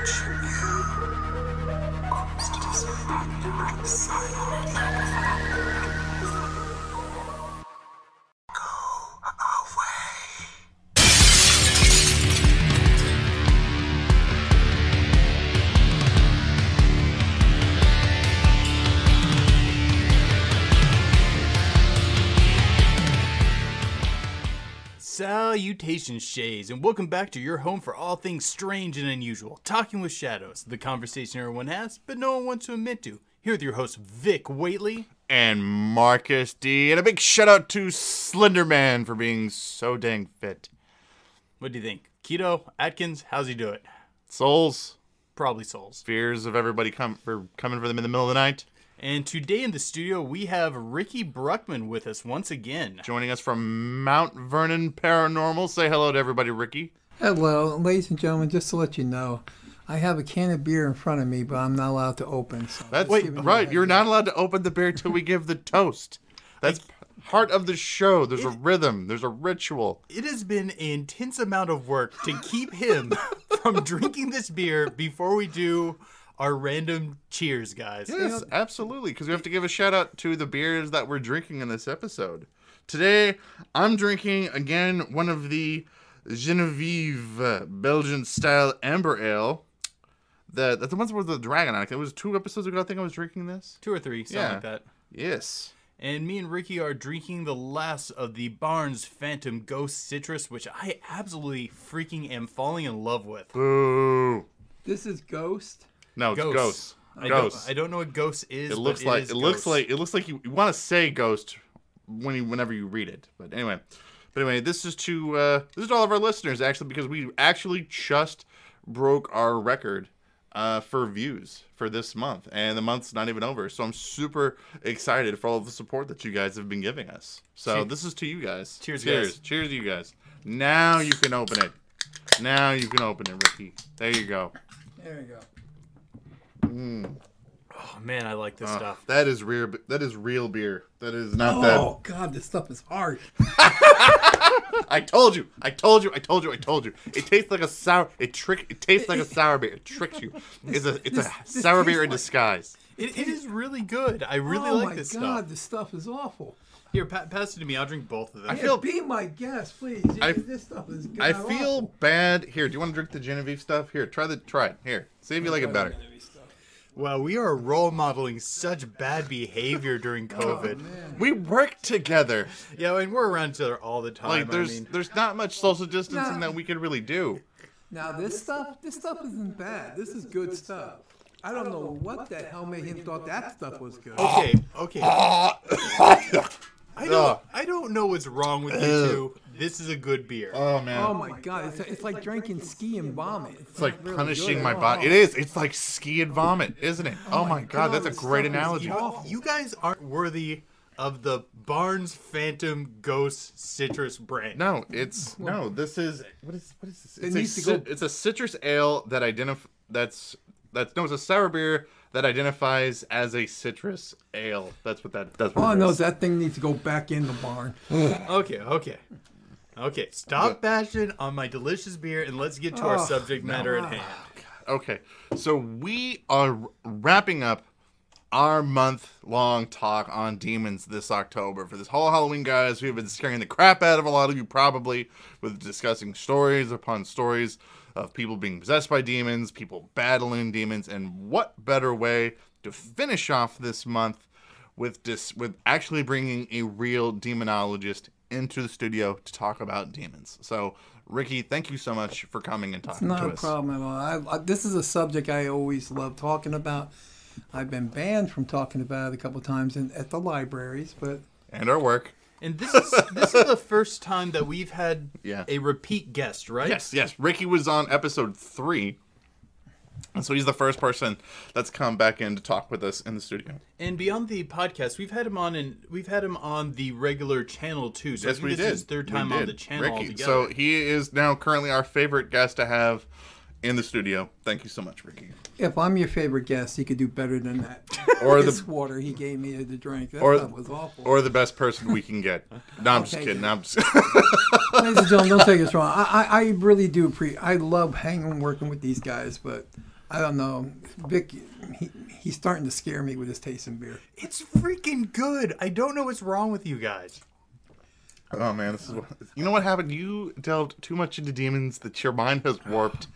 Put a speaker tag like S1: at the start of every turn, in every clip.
S1: watching you. Ghost is right outside. Go
S2: Salutations, Shays, and welcome back to your home for all things strange and unusual. Talking with Shadows, the conversation everyone has, but no one wants to admit to. Here with your host, Vic Waitley.
S3: and Marcus D. And a big shout out to Slenderman for being so dang fit.
S2: What do you think? Keto, Atkins, how's he do it?
S3: Souls,
S2: Probably souls.
S3: fears of everybody come for coming for them in the middle of the night.
S2: And today in the studio, we have Ricky Bruckman with us once again.
S3: Joining us from Mount Vernon Paranormal. Say hello to everybody, Ricky.
S4: Hello, ladies and gentlemen. Just to let you know, I have a can of beer in front of me, but I'm not allowed to open. So
S3: That's
S4: just giving you
S3: right. You're not allowed to open the beer till we give the toast. That's part of the show. There's a rhythm. There's a ritual.
S2: It has been an intense amount of work to keep him from drinking this beer before we do our random cheers, guys.
S3: Yes, absolutely. Because we have to give a shout out to the beers that we're drinking in this episode. Today, I'm drinking again one of the Genevieve uh, Belgian style amber ale. The that's the ones with the dragon on it. It was two episodes ago. I think I was drinking this.
S2: Two or three, something
S3: Yeah.
S2: like that.
S3: Yes.
S2: And me and Ricky are drinking the last of the Barnes Phantom Ghost Citrus, which I absolutely freaking am falling in love with.
S3: Boo.
S4: This is Ghost.
S3: No, it's
S2: Ghost.
S3: ghost.
S2: I
S3: Ghost.
S2: don't, I don't know what ghost is.
S3: it looks
S2: but
S3: like
S2: is
S3: it looks like it looks like you, you want to say ghost when you whenever you read it. But anyway, but anyway, this is to uh, this is to all of our listeners actually because we actually just broke our record uh, for views for this month, and the month's not even over. So I'm super excited for all of the support that you guys have been giving us. So
S2: Cheers.
S3: this is to you guys.
S2: Cheers,
S3: cheers,
S2: guys.
S3: cheers to you guys. Now you can open it. Now you can open it, Ricky. There you go.
S4: There you go.
S2: Oh man, I like this
S3: Uh,
S2: stuff.
S3: that is real. That is real beer. That is not that.
S4: Oh God, this stuff is hard.
S3: I told you. I told you. I told you. I told you. It tastes like a sour. It trick. It tastes like a sour beer. It tricks you. It's a. It's a
S4: this
S3: sour beer in
S4: like-
S3: disguise.
S2: It, it is really good. I really
S4: oh
S2: like
S4: my
S2: this
S4: God,
S2: stuff.
S4: this stuff is awful.
S2: Here, pa- pass it to me. I'll drink both of them.
S3: I feel-
S4: Be my guest, please.
S3: I-
S4: this stuff is.
S3: I feel
S4: awful.
S3: bad. Here, do you want to drink the Genevieve stuff? Here, try the. Try it. Here, see if you like it better.
S2: Wow, we are role modeling such bad behavior during
S4: Oh,
S2: COVID.
S3: We work together.
S2: yeah, and we're around each other all the time.
S3: Like
S2: I
S3: there's
S2: mean,
S3: there's not much social distancing
S4: No.
S3: that we could really do.
S4: Now this stuff, this stuff isn't bad. This is good stuff. I don't know what the hell made him thought that stuff was good.
S2: okay, okay. I don't,
S3: Ugh.
S2: I don't know what's wrong with you two. This is a good beer.
S3: Oh man.
S4: Oh my God, it's, it's like drinking ski and vomit.
S3: It's like
S4: really
S3: punishing
S4: good
S3: my
S4: at
S3: body. It is. It's like ski and vomit, isn't it? Oh, oh my god,
S4: God,
S3: that's a great analogy.
S2: you, you guys aren't worthy of the Barnes Phantom Ghost Citrus brand.
S3: No, it's no. This is what is what is this? It's a
S4: needs to
S3: cit-
S4: go-
S3: it's a citrus ale that identif that's that's no, it's a sour beer that identifies as a citrus ale. That's what that. That's what.
S4: All I
S3: it
S4: know
S3: is.
S4: is that thing needs to go back in the barn.
S2: Okay, okay. Okay, stop bashing on my delicious beer and let's get to our
S4: Oh,
S2: subject matter at oh, hand.
S3: Okay, so we are wrapping up our month long talk on demons this October. For this whole Halloween, guys, we've been scaring the crap out of a lot of you probably with discussing stories upon stories of people being possessed by demons, people battling demons, and what better way to finish off this month with dis- with actually bringing a real demonologist into the studio to talk about demons. So, Ricky, thank you so much for coming and talking
S4: Not
S3: to
S4: a
S3: us.
S4: problem at all. I, I, this is a subject I always love talking about. I've been banned from talking about it a couple times in, at the libraries, but
S3: And our work.
S2: And this is this is the first time that we've had
S3: Yeah.
S2: a repeat guest, right?
S3: Yes, yes. Ricky was on episode three. And so he's the first person that's come back in to talk with us in the studio.
S2: And beyond the podcast, we've had him on and we've had him on the regular channel too. So
S3: Yes, we
S2: this
S3: did.
S2: is his third time on the channel
S3: Ricky.
S2: altogether.
S3: So he is now currently our favorite guest to have in the studio. Thank you so much, Ricky.
S4: if I'm your favorite guest, he could do better than that.
S3: Or
S4: this
S3: the
S4: water he gave me to drink, that
S3: Or-
S4: stuff was awful.
S3: or the best person we can get. No, I'm just kidding. No, I'm just
S4: Ladies and gentlemen, don't take us wrong. I, I, I really do pre. I love hanging, working with these guys, but I don't know. Vic, he, he's starting to scare me with his taste in beer.
S2: It's freaking good. I don't know what's wrong with you guys.
S3: Oh man, this is what, you know what happened. You delved too much into demons that your mind has warped,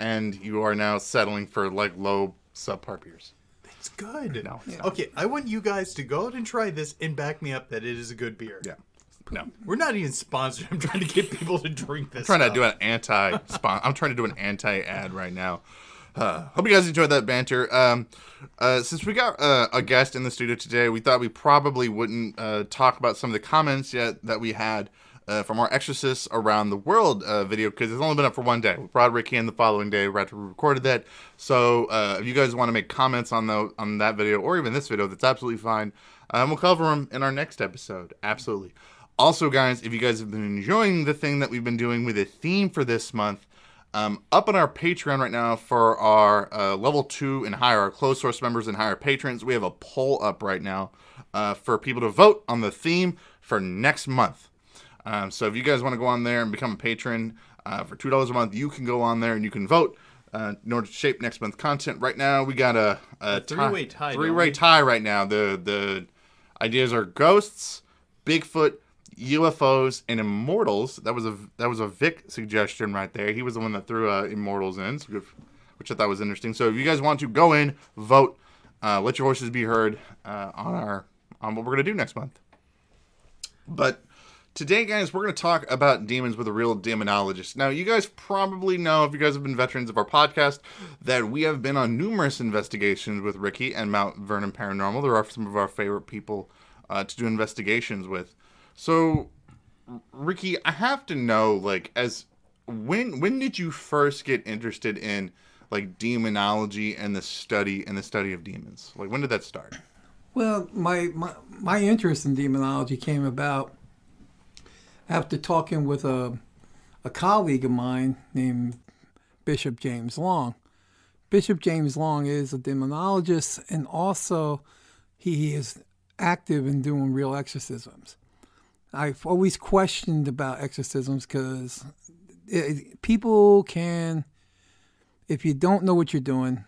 S3: and you are now settling for like low subpar beers.
S2: It's good.
S3: No, it's
S2: Okay, I want you guys to go out and try this and back me up that it is a good beer.
S3: Yeah, no.
S2: We're not even sponsored. I'm trying to get people to drink this.
S3: trying to do an anti spon I'm trying to do an anti ad right now. Uh, hope you guys enjoyed that banter. Um, uh, since we got uh, a guest in the studio today, we thought we probably wouldn't uh, talk about some of the comments yet that we had uh, from our Exorcists Around the World uh, video because it's only been up for one day. We brought Ricky in the following day right after we recorded that. So uh, if you guys want to make comments on the on that video or even this video, that's absolutely fine. Um, we'll cover them in our next episode. Absolutely. Also, guys, if you guys have been enjoying the thing that we've been doing with a theme for this month, um, up on our Patreon right now for our uh, level two and higher, our closed source members and higher patrons, we have a poll up right now uh, for people to vote on the theme for next month. Um, so if you guys want to go on there and become a patron uh, for two dollars a month, you can go on there and you can vote uh, in order to shape next month's content. Right now, we got a, a,
S2: three-way tie, don't
S3: Three-way tie right now. The the ideas are ghosts, Bigfoot, UFOs, and immortals. That was a that was a Vic suggestion right there. He was the one that threw uh, immortals in, which I thought was interesting. So if you guys want to go in, vote, uh, let your voices be heard uh, on our on what we're gonna do next month. But today, guys, we're going to talk about demons with a real demonologist. Now, you guys probably know, if you guys have been veterans of our podcast, that we have been on numerous investigations with Ricky and Mount Vernon Paranormal. There are some of our favorite people uh, to do investigations with. So, Ricky, I have to know, like, as when when did you first get interested in like demonology and the study and the study of demons? Like, when did that start?
S4: Well, my, my my interest in demonology came about after talking with a a colleague of mine named Bishop James Long. Bishop James Long is a demonologist and also he is active in doing real exorcisms. I've always questioned about exorcisms because people can, if you don't know what you're doing,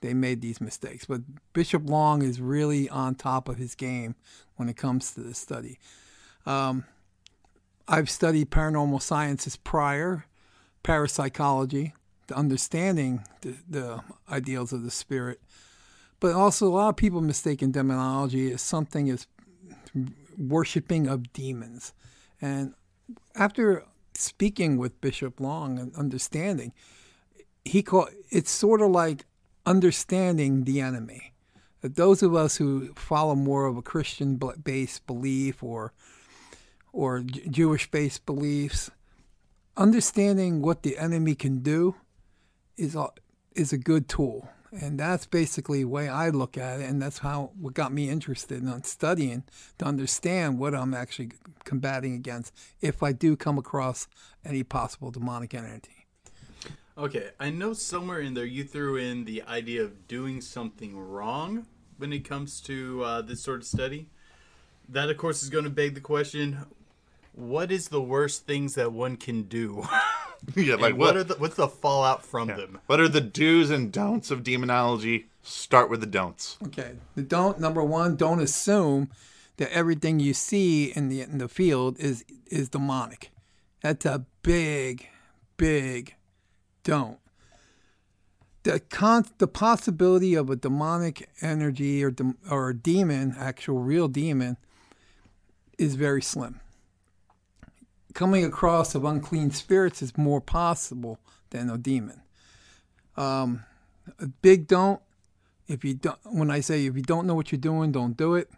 S4: they made these mistakes. But Bishop Long is really on top of his game when it comes to this study. Um, I've studied paranormal sciences prior, parapsychology, the understanding the, the ideals of the spirit. But also, a lot of people mistaken demonology as something as worshiping of demons. And after speaking with Bishop Long and understanding, he called it's sort of like understanding the enemy. That those of us who follow more of a Christian based belief or or Jewish based beliefs, understanding what the enemy can do is a, is a good tool. And that's basically the way I look at it, and that's how what got me interested in studying to understand what I'm actually combating against if I do come across any possible demonic entity.
S2: Okay, I know somewhere in there you threw in the idea of doing something wrong when it comes to uh, this sort of study. That, of course, is going to beg the question: What is the worst things that one can do?
S3: yeah, like what?
S2: what are the, what's the fallout from them?
S3: What are the do's and don'ts of demonology? Start with the don'ts.
S4: Okay. The don't number one, don't assume that everything you see in the in the field is is demonic. That's a big, big don't. The con- the possibility of a demonic energy or dem- or a demon, actual real demon, is very slim. Coming across of unclean spirits is more possible than a demon. Um, a big don't if you don't when i say if you don't know what you're doing don't do it.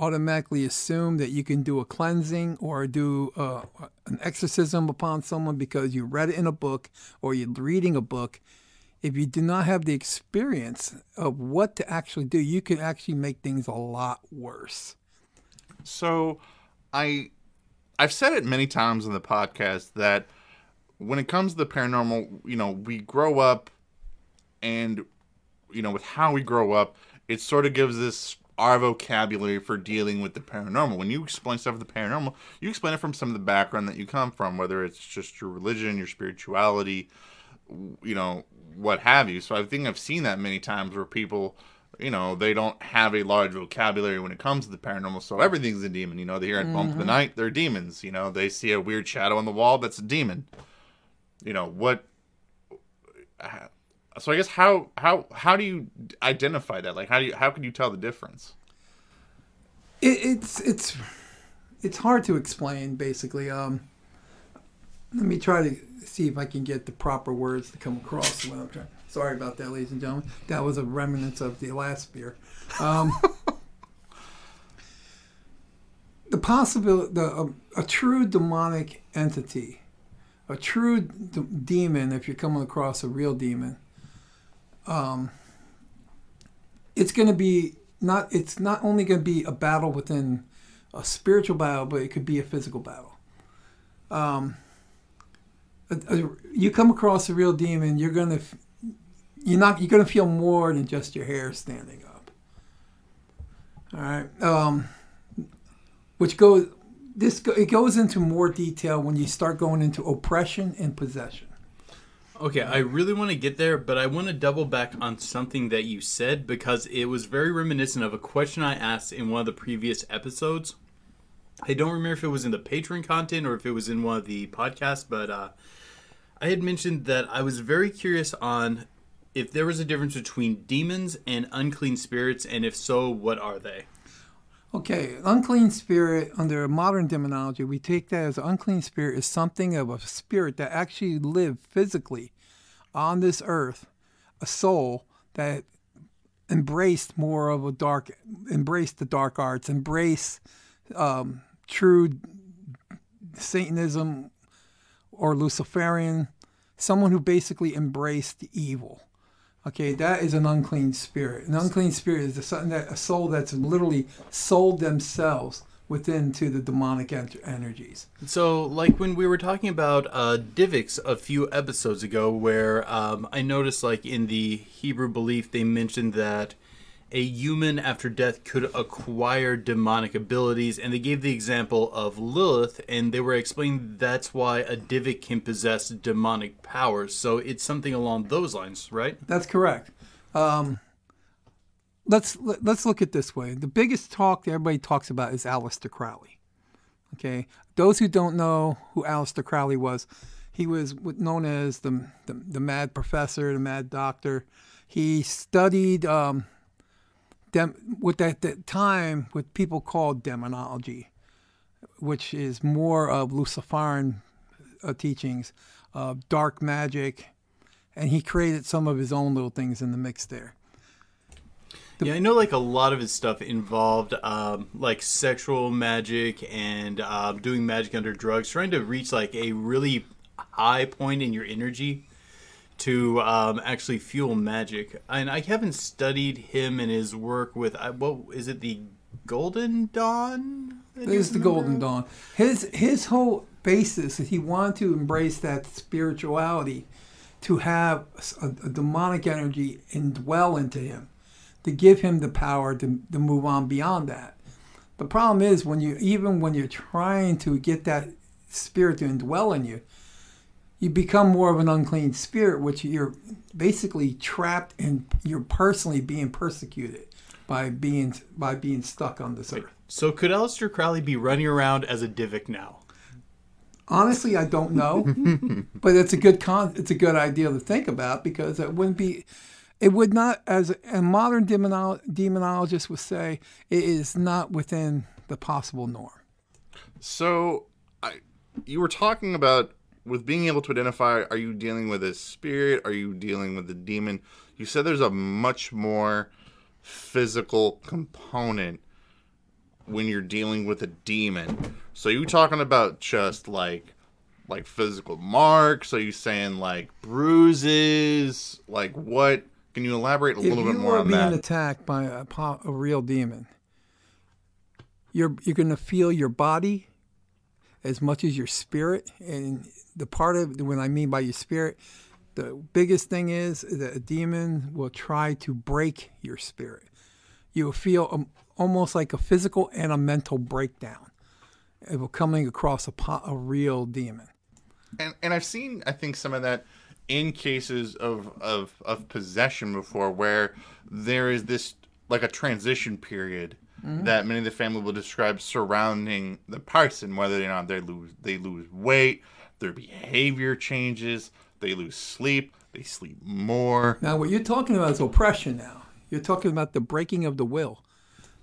S4: Automatically assume that you can do a cleansing or do uh, an exorcism upon someone because you read it in a book or you're reading a book. If you do not have the experience of what to actually do you can actually make things a lot worse.
S3: So, I, I've said it many times in the podcast that when it comes to the paranormal, you know, we grow up, and you know, with how we grow up, it sort of gives us our vocabulary for dealing with the paranormal. When you explain stuff of the paranormal, you explain it from some of the background that you come from, whether it's just your religion, your spirituality, you know, what have you. So I think I've seen that many times where people, you know, they don't have a large vocabulary when it comes to the paranormal. So everything's a demon. You know, they hear a bump in the night, they're demons. You know, they see a weird shadow on the wall, that's a demon. You know what? So I guess how how how do you identify that? Like how do you how can you tell the difference?
S4: It, it's it's it's hard to explain. Basically, um, let me try to see if I can get the proper words to come across when I'm trying. Sorry about that, ladies and gentlemen. That was a remnants of the last beer. Um, the possibility, the, a, a true demonic entity, a true demon, if you're coming across a real demon, um, it's going to be not. It's not only going to be a battle within a spiritual battle, but it could be a physical battle. Um, a- a- you come across a real demon, you're gonna f- you're not you're gonna feel more than just your hair standing up. All right, um, which goes this it goes into more detail when you start going into oppression and possession.
S2: Okay, I really want to get there, but I want to double back on something that you said because it was very reminiscent of a question I asked in one of the previous episodes. I don't remember if it was in the Patreon content or if it was in one of the podcasts, but uh, I had mentioned that I was very curious on if there was a difference between demons and unclean spirits, and if so, what are they?
S4: Okay, unclean spirit under modern demonology, we take that as unclean spirit is something of a spirit that actually lived physically on this earth, a soul that embraced more of a dark, embraced the dark arts, embraced um, true Satanism or Luciferian, someone who basically embraced evil. Okay, that is an unclean spirit. An unclean spirit is something that a soul that's literally sold themselves within to the demonic en- energies.
S2: So, like when we were talking about uh, a few episodes ago, where um, I noticed, like in the Hebrew belief, they mentioned that a human after death could acquire demonic abilities, and they gave the example of Lilith, and they were explaining that's why a Dybbuk can possess demonic powers. So it's something along those lines, right?
S4: That's correct. Um, let's let, let's look at this way. The biggest talk that everybody talks about is Aleister Crowley. Okay, those who don't know who Aleister Crowley was, he was known as the the, the Mad Professor, the Mad Doctor. He studied um, dem- that time what people called demonology, which is more of Luciferian uh, teachings, uh, dark magic, and he created some of his own little things in the mix there.
S2: yeah, I know like a lot of his stuff involved um, like sexual magic and uh, doing magic under drugs, trying to reach like a really high point in your energy to um, actually fuel magic. And I haven't studied him and his work with what is it the Golden Dawn? you
S4: is the? Golden Dawn. His his whole basis is he wanted to embrace that spirituality, to have a, a demonic energy indwell into him, to give him the power to, to move on beyond that. The problem is when you even when you're trying to get that spirit to indwell in you, you become more of an unclean spirit, which you're basically trapped and you're personally being persecuted by being by being stuck on this earth.
S2: So could Aleister Crowley be running around as a Dybbuk now?
S4: Honestly, I don't know, but it's a good con. It's a good idea to think about because it wouldn't be. It would not, as a modern demonolo- demonologist would say, it is not within the possible norm.
S3: So, I, you were talking about with being able to identify are you dealing with a spirit? Are you dealing with a demon? You said there's a much more physical component when you're dealing with a demon. So you talking about just like like physical marks? Are you saying like bruises? Like what? Can you elaborate a
S4: If
S3: little bit more on that you are being
S4: attacked by a, a real demon, you're you're going to feel your body as much as your spirit, and the part of when I mean by your spirit, the biggest thing is that a demon will try to break your spirit. You will feel um, almost like a physical and a mental breakdown. Will coming across a, po- a real demon.
S3: and and I've seen I think some of that in cases of, of of possession before where there is this like a transition period Mm-hmm. that many of the family will describe surrounding the person, whether or not they lose they lose weight, their behavior changes, they lose sleep, they sleep more.
S4: Now, what you're talking about is oppression. Now, you're talking about the breaking of the will.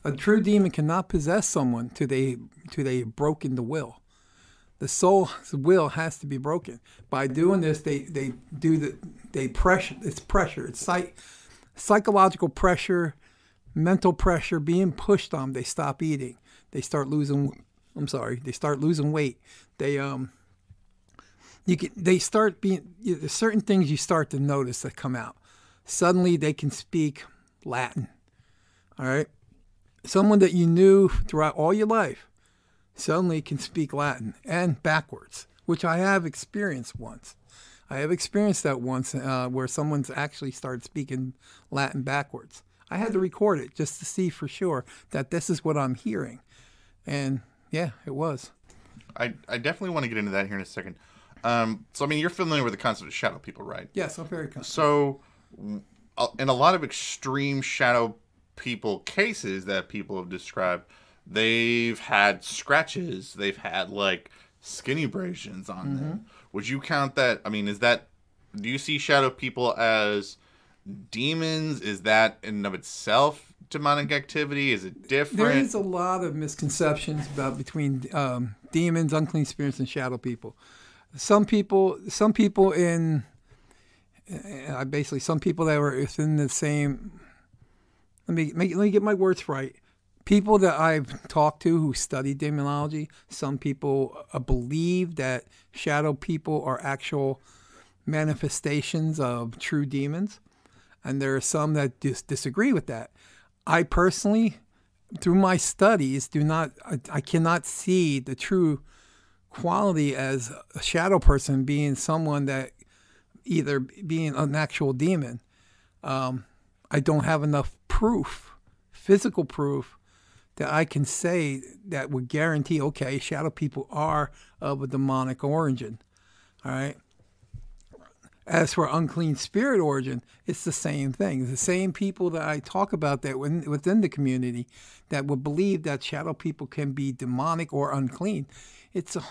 S4: A true demon cannot possess someone till they till they have broken the will. The soul's will has to be broken. By doing this, they they do the they pressure. It's pressure. It's psych, psychological pressure, mental pressure being pushed on. 'em. They stop eating. They start losing. I'm sorry. They start losing weight. They um. You can, they start being you there's certain things you start to notice that come out. Suddenly they can speak Latin. All right, someone that you knew throughout all your life suddenly can speak Latin and backwards, which I have experienced once. I have experienced that once uh, where someone's actually started speaking Latin backwards. I had to record it just to see for sure that this is what I'm hearing. And yeah, it was.
S3: I, I definitely want to get into that here in a second. Um, so I mean, you're familiar with the concept of shadow people, right?
S4: Yes, I'm very comfortable.
S3: So, uh, in a lot of extreme shadow people cases that people have described, they've had scratches, they've had like skin abrasions on them. Would you count that? I mean, is that? Do you see shadow people as demons? Is that in and of itself demonic activity? Is it different?
S4: There is a lot of misconceptions about between um, demons, unclean spirits, and shadow people. Some people, some people in, uh, basically, some people that were within the same. Let me make, let me get my words right. People that I've talked to who study demonology, some people uh, believe that shadow people are actual manifestations of true demons, and there are some that dis- disagree with that. I personally through my studies do not I, I cannot see the true quality as a shadow person being someone that either being an actual demon. Um, i don't have enough proof physical proof that i can say that would guarantee okay shadow people are of a demonic origin. All right as for unclean spirit origin, it's the same thing. The same people that I talk about that within, the community that would believe that shadow people can be demonic or unclean. It's a,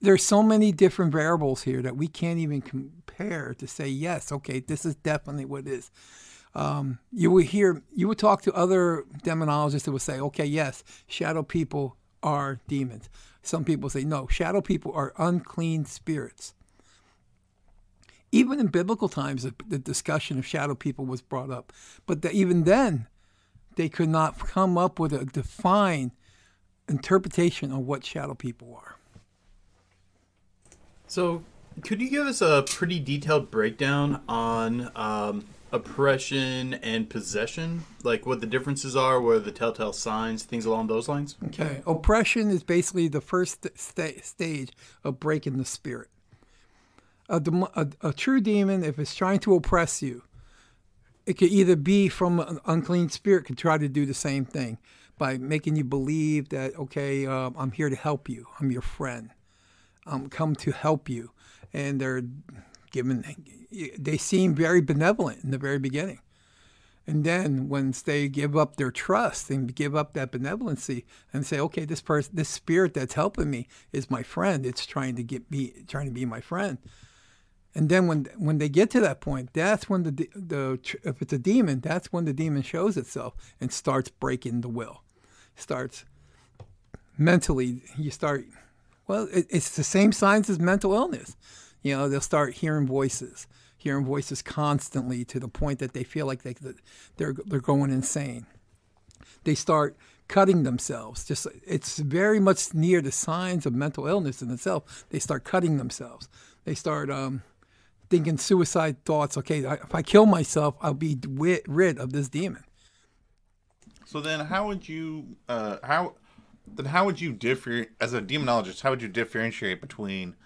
S4: there's so many different variables here that we can't even compare to say yes, okay, this is definitely what it is. Um, you would hear, you would talk to other demonologists that would say, okay, yes, shadow people are demons. Some people say, no, shadow people are unclean spirits even in biblical times, the, the discussion of shadow people was brought up. But the, even then, they could not come up with a defined interpretation of what shadow people are.
S2: So, could you give us a pretty detailed breakdown on um, oppression and possession? Like what the differences are, what are the telltale signs, things along those lines?
S4: Okay. Oppression is basically the first sta- stage of breaking the spirit. A, a, a true demon, if it's trying to oppress you, it could either be from an unclean spirit, could try to do the same thing by making you believe that, okay, um, I'm here to help you, I'm your friend, I'm come to help you. And they're given, they seem very benevolent in the very beginning. And then once they give up their trust and give up that benevolency and say, okay, this person, this spirit that's helping me is my friend. It's trying to get me, trying to be my friend. And then when when they get to that point, that's when the the if it's a demon, that's when the demon shows itself and starts breaking the will, starts mentally. You start, well, it, it's the same signs as mental illness. You know, they'll start hearing voices, hearing voices constantly to the point that they feel like they they're they're going insane. They start cutting themselves. Just it's very much near the signs of mental illness in itself. They start cutting themselves. They start um, thinking suicide thoughts. Okay, if I kill myself, I'll be wi- rid of this demon.
S3: So then, how would you, uh, how, then how would you differ as a demonologist? How would you differentiate between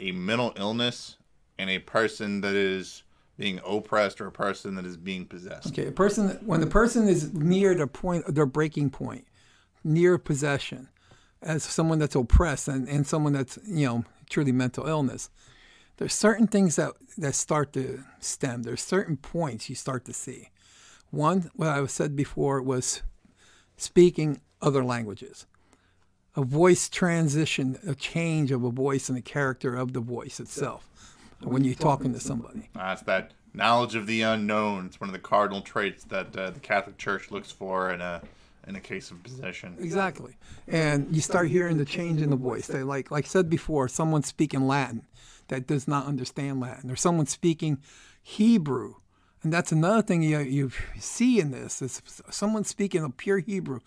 S3: a mental illness and a person that is being oppressed or a person that is being possessed?
S4: Okay, a person when the person is near the point, their breaking point, near possession, as someone that's oppressed and, and someone that's you know truly mental illness, there's certain things that, that start to stem. There's certain points you start to see. One, what I said before, was speaking other languages. A voice transition, a change of a voice and the character of the voice itself when you're talking to somebody.
S3: That's that knowledge of the unknown. It's one of the cardinal traits that uh, the Catholic Church looks for in a in a case of possession.
S4: Exactly. And you start hearing the change in the voice. They like like I said before, someone speaking Latin that does not understand Latin, or someone speaking Hebrew. And that's another thing you, you see in this is someone speaking a pure Hebrew.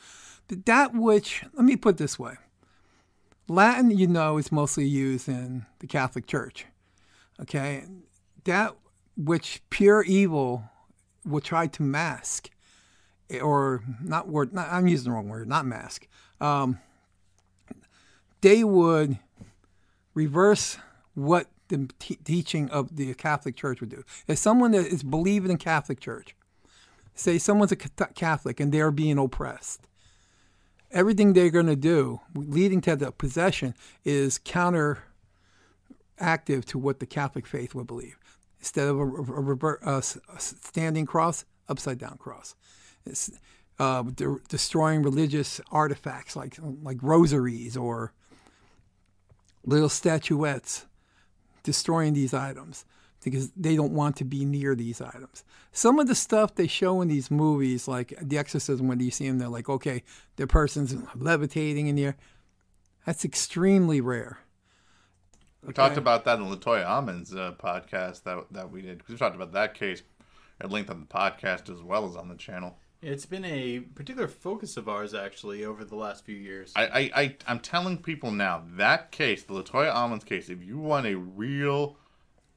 S4: That which, let me put this way Latin, you know, is mostly used in the Catholic Church. Okay? That which pure evil will try to mask or not word not, I'm using the wrong word, not mask. Um, they would reverse what the teaching of the Catholic Church would do. If someone that is believing in Catholic Church, say someone's a Catholic and they're being oppressed, everything they're going to do, leading to the possession, is counteractive to what the Catholic faith would believe. Instead of a, a, a, a standing cross, upside down cross uh, de- destroying religious artifacts like like rosaries or little statuettes, destroying these items because they don't want to be near these items. Some of the stuff they show in these movies, like The Exorcism, when you see them, they're like, okay, the person's levitating in the air. That's extremely rare.
S3: We talked about that in Latoya Ammons' uh, podcast that that we did. We talked about that case at length on the podcast as well as on the channel.
S2: It's been a particular focus of ours actually over the last few years.
S3: I, I, I I'm telling people now that case, the Latoya Ammons case, if you want a real,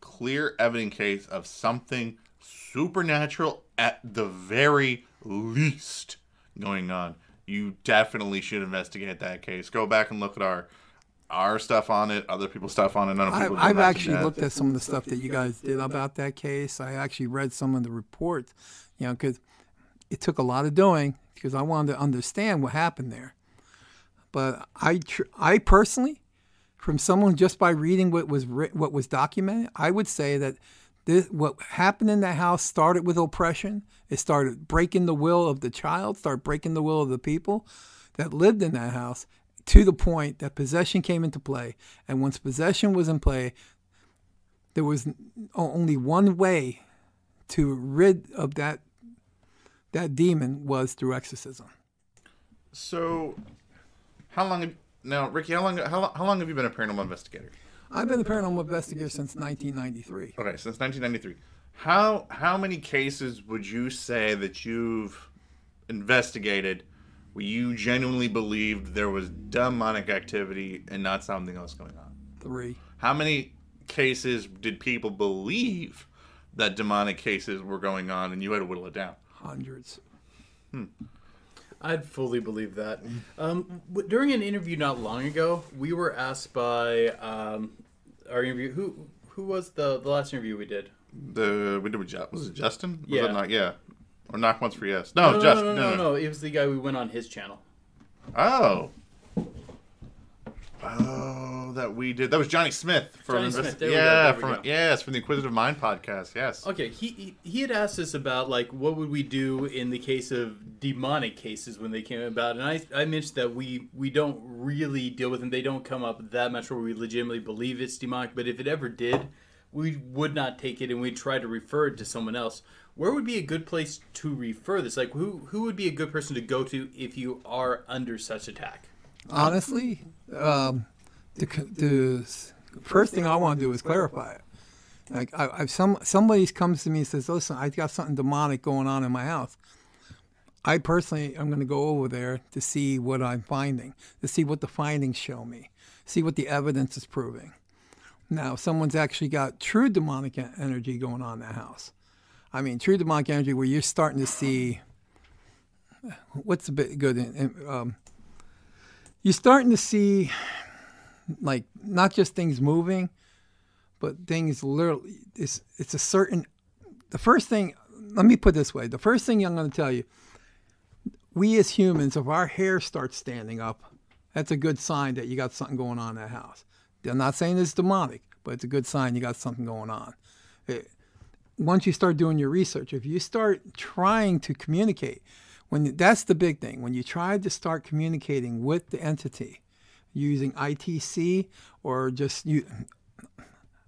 S3: clear evidence case of something supernatural at the very least going on, you definitely should investigate that case. Go back and look at our our stuff on it, other people's stuff on it. None of
S4: I,
S3: people
S4: I've actually looked at some of the stuff that you guys did about that case. I actually read some of the reports, you know, because it took a lot of doing because I wanted to understand what happened there. But I, tr- I personally, from someone just by reading what was writ- what was documented, I would say that this, what happened in that house started with oppression. It started breaking the will of the child, started breaking the will of the people that lived in that house, to the point that possession came into play. And once possession was in play, there was only one way to rid of that that demon was through exorcism.
S3: So, how long? Now, Ricky, how long? How, how long have you been a paranormal investigator?
S4: I've been a paranormal investigator since 1993.
S3: Okay, since 1993. How how many cases would you say that you've investigated where you genuinely believed there was demonic activity and not something else going on?
S4: Three.
S3: How many cases did people believe that demonic cases were going on and you had to whittle it down?
S4: Hundreds.
S2: I'd fully believe that. Um, during an interview not long ago, we were asked by um, our interview. Who who was the the last interview we did?
S3: The we did with Ju- was it Justin? Was
S2: Yeah.
S3: it not? Yeah. Or knock once for yes. No,
S2: No, no,
S3: Justin.
S2: no, no, no, no. It was the guy we went on his channel.
S3: Oh. Oh, that we did. That was Johnny Smith from
S2: Johnny Smith, there go,
S3: yeah, from
S2: go.
S3: yes, from the Inquisitive Mind podcast. Yes.
S2: Okay, he, he he had asked us about like what would we do in the case of demonic cases when they came about, and I I mentioned that we we don't really deal with them. They don't come up that much where we legitimately believe it's demonic. But if it ever did, we would not take it and we'd try to refer it to someone else. Where would be a good place to refer this? Like who who would be a good person to go to if you are under such attack?
S4: Honestly, um, the, the first thing I want to do is clarify it. Like, I, I, some somebody comes to me and says, "Listen, I got something demonic going on in my house." I personally am going to go over there to see what I'm finding, to see what the findings show me, see what the evidence is proving. Now, if someone's actually got true demonic energy going on in that house. I mean, true demonic energy where you're starting to see what's a bit good. In, um, you're starting to see, like, not just things moving, but things literally. It's it's a certain. The first thing, let me put this way: the first thing I'm going to tell you, we as humans, if our hair starts standing up, that's a good sign that you got something going on in that house. I'm not saying it's demonic, but it's a good sign you got something going on. It, once you start doing your research, if you start trying to communicate, when that's the big thing, when you try to start communicating with the entity using ITC or just you,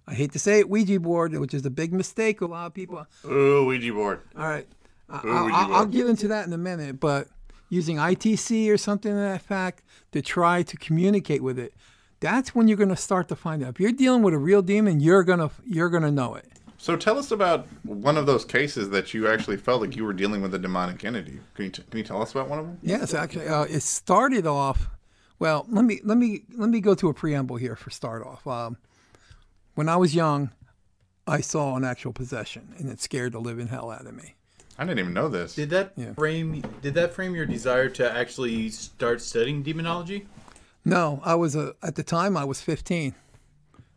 S4: I hate to say it, Ouija board, which is a big mistake. A lot of people.
S3: Ooh, Ouija board.
S4: All right,
S3: Ooh,
S4: I'll, I'll, I'll get into that in a minute, but using ITC or something to that fact to try to communicate with it, that's when you're going to start to find out. If you're dealing with a real demon, you're gonna you're gonna know it.
S3: So tell us about one of those cases that you actually felt like you were dealing with a demonic entity. Can you, t- can you tell us about one of them?
S4: Yes, actually, uh, it started off. Well, let me let me let me go to a preamble here for start off. Um, when I was young, I saw an actual possession, and it scared the living hell out of me.
S3: I didn't even know this.
S2: Did that
S4: Yeah.
S2: frame? Did that frame your desire to actually start studying demonology?
S4: No, I was a at the time I was 15.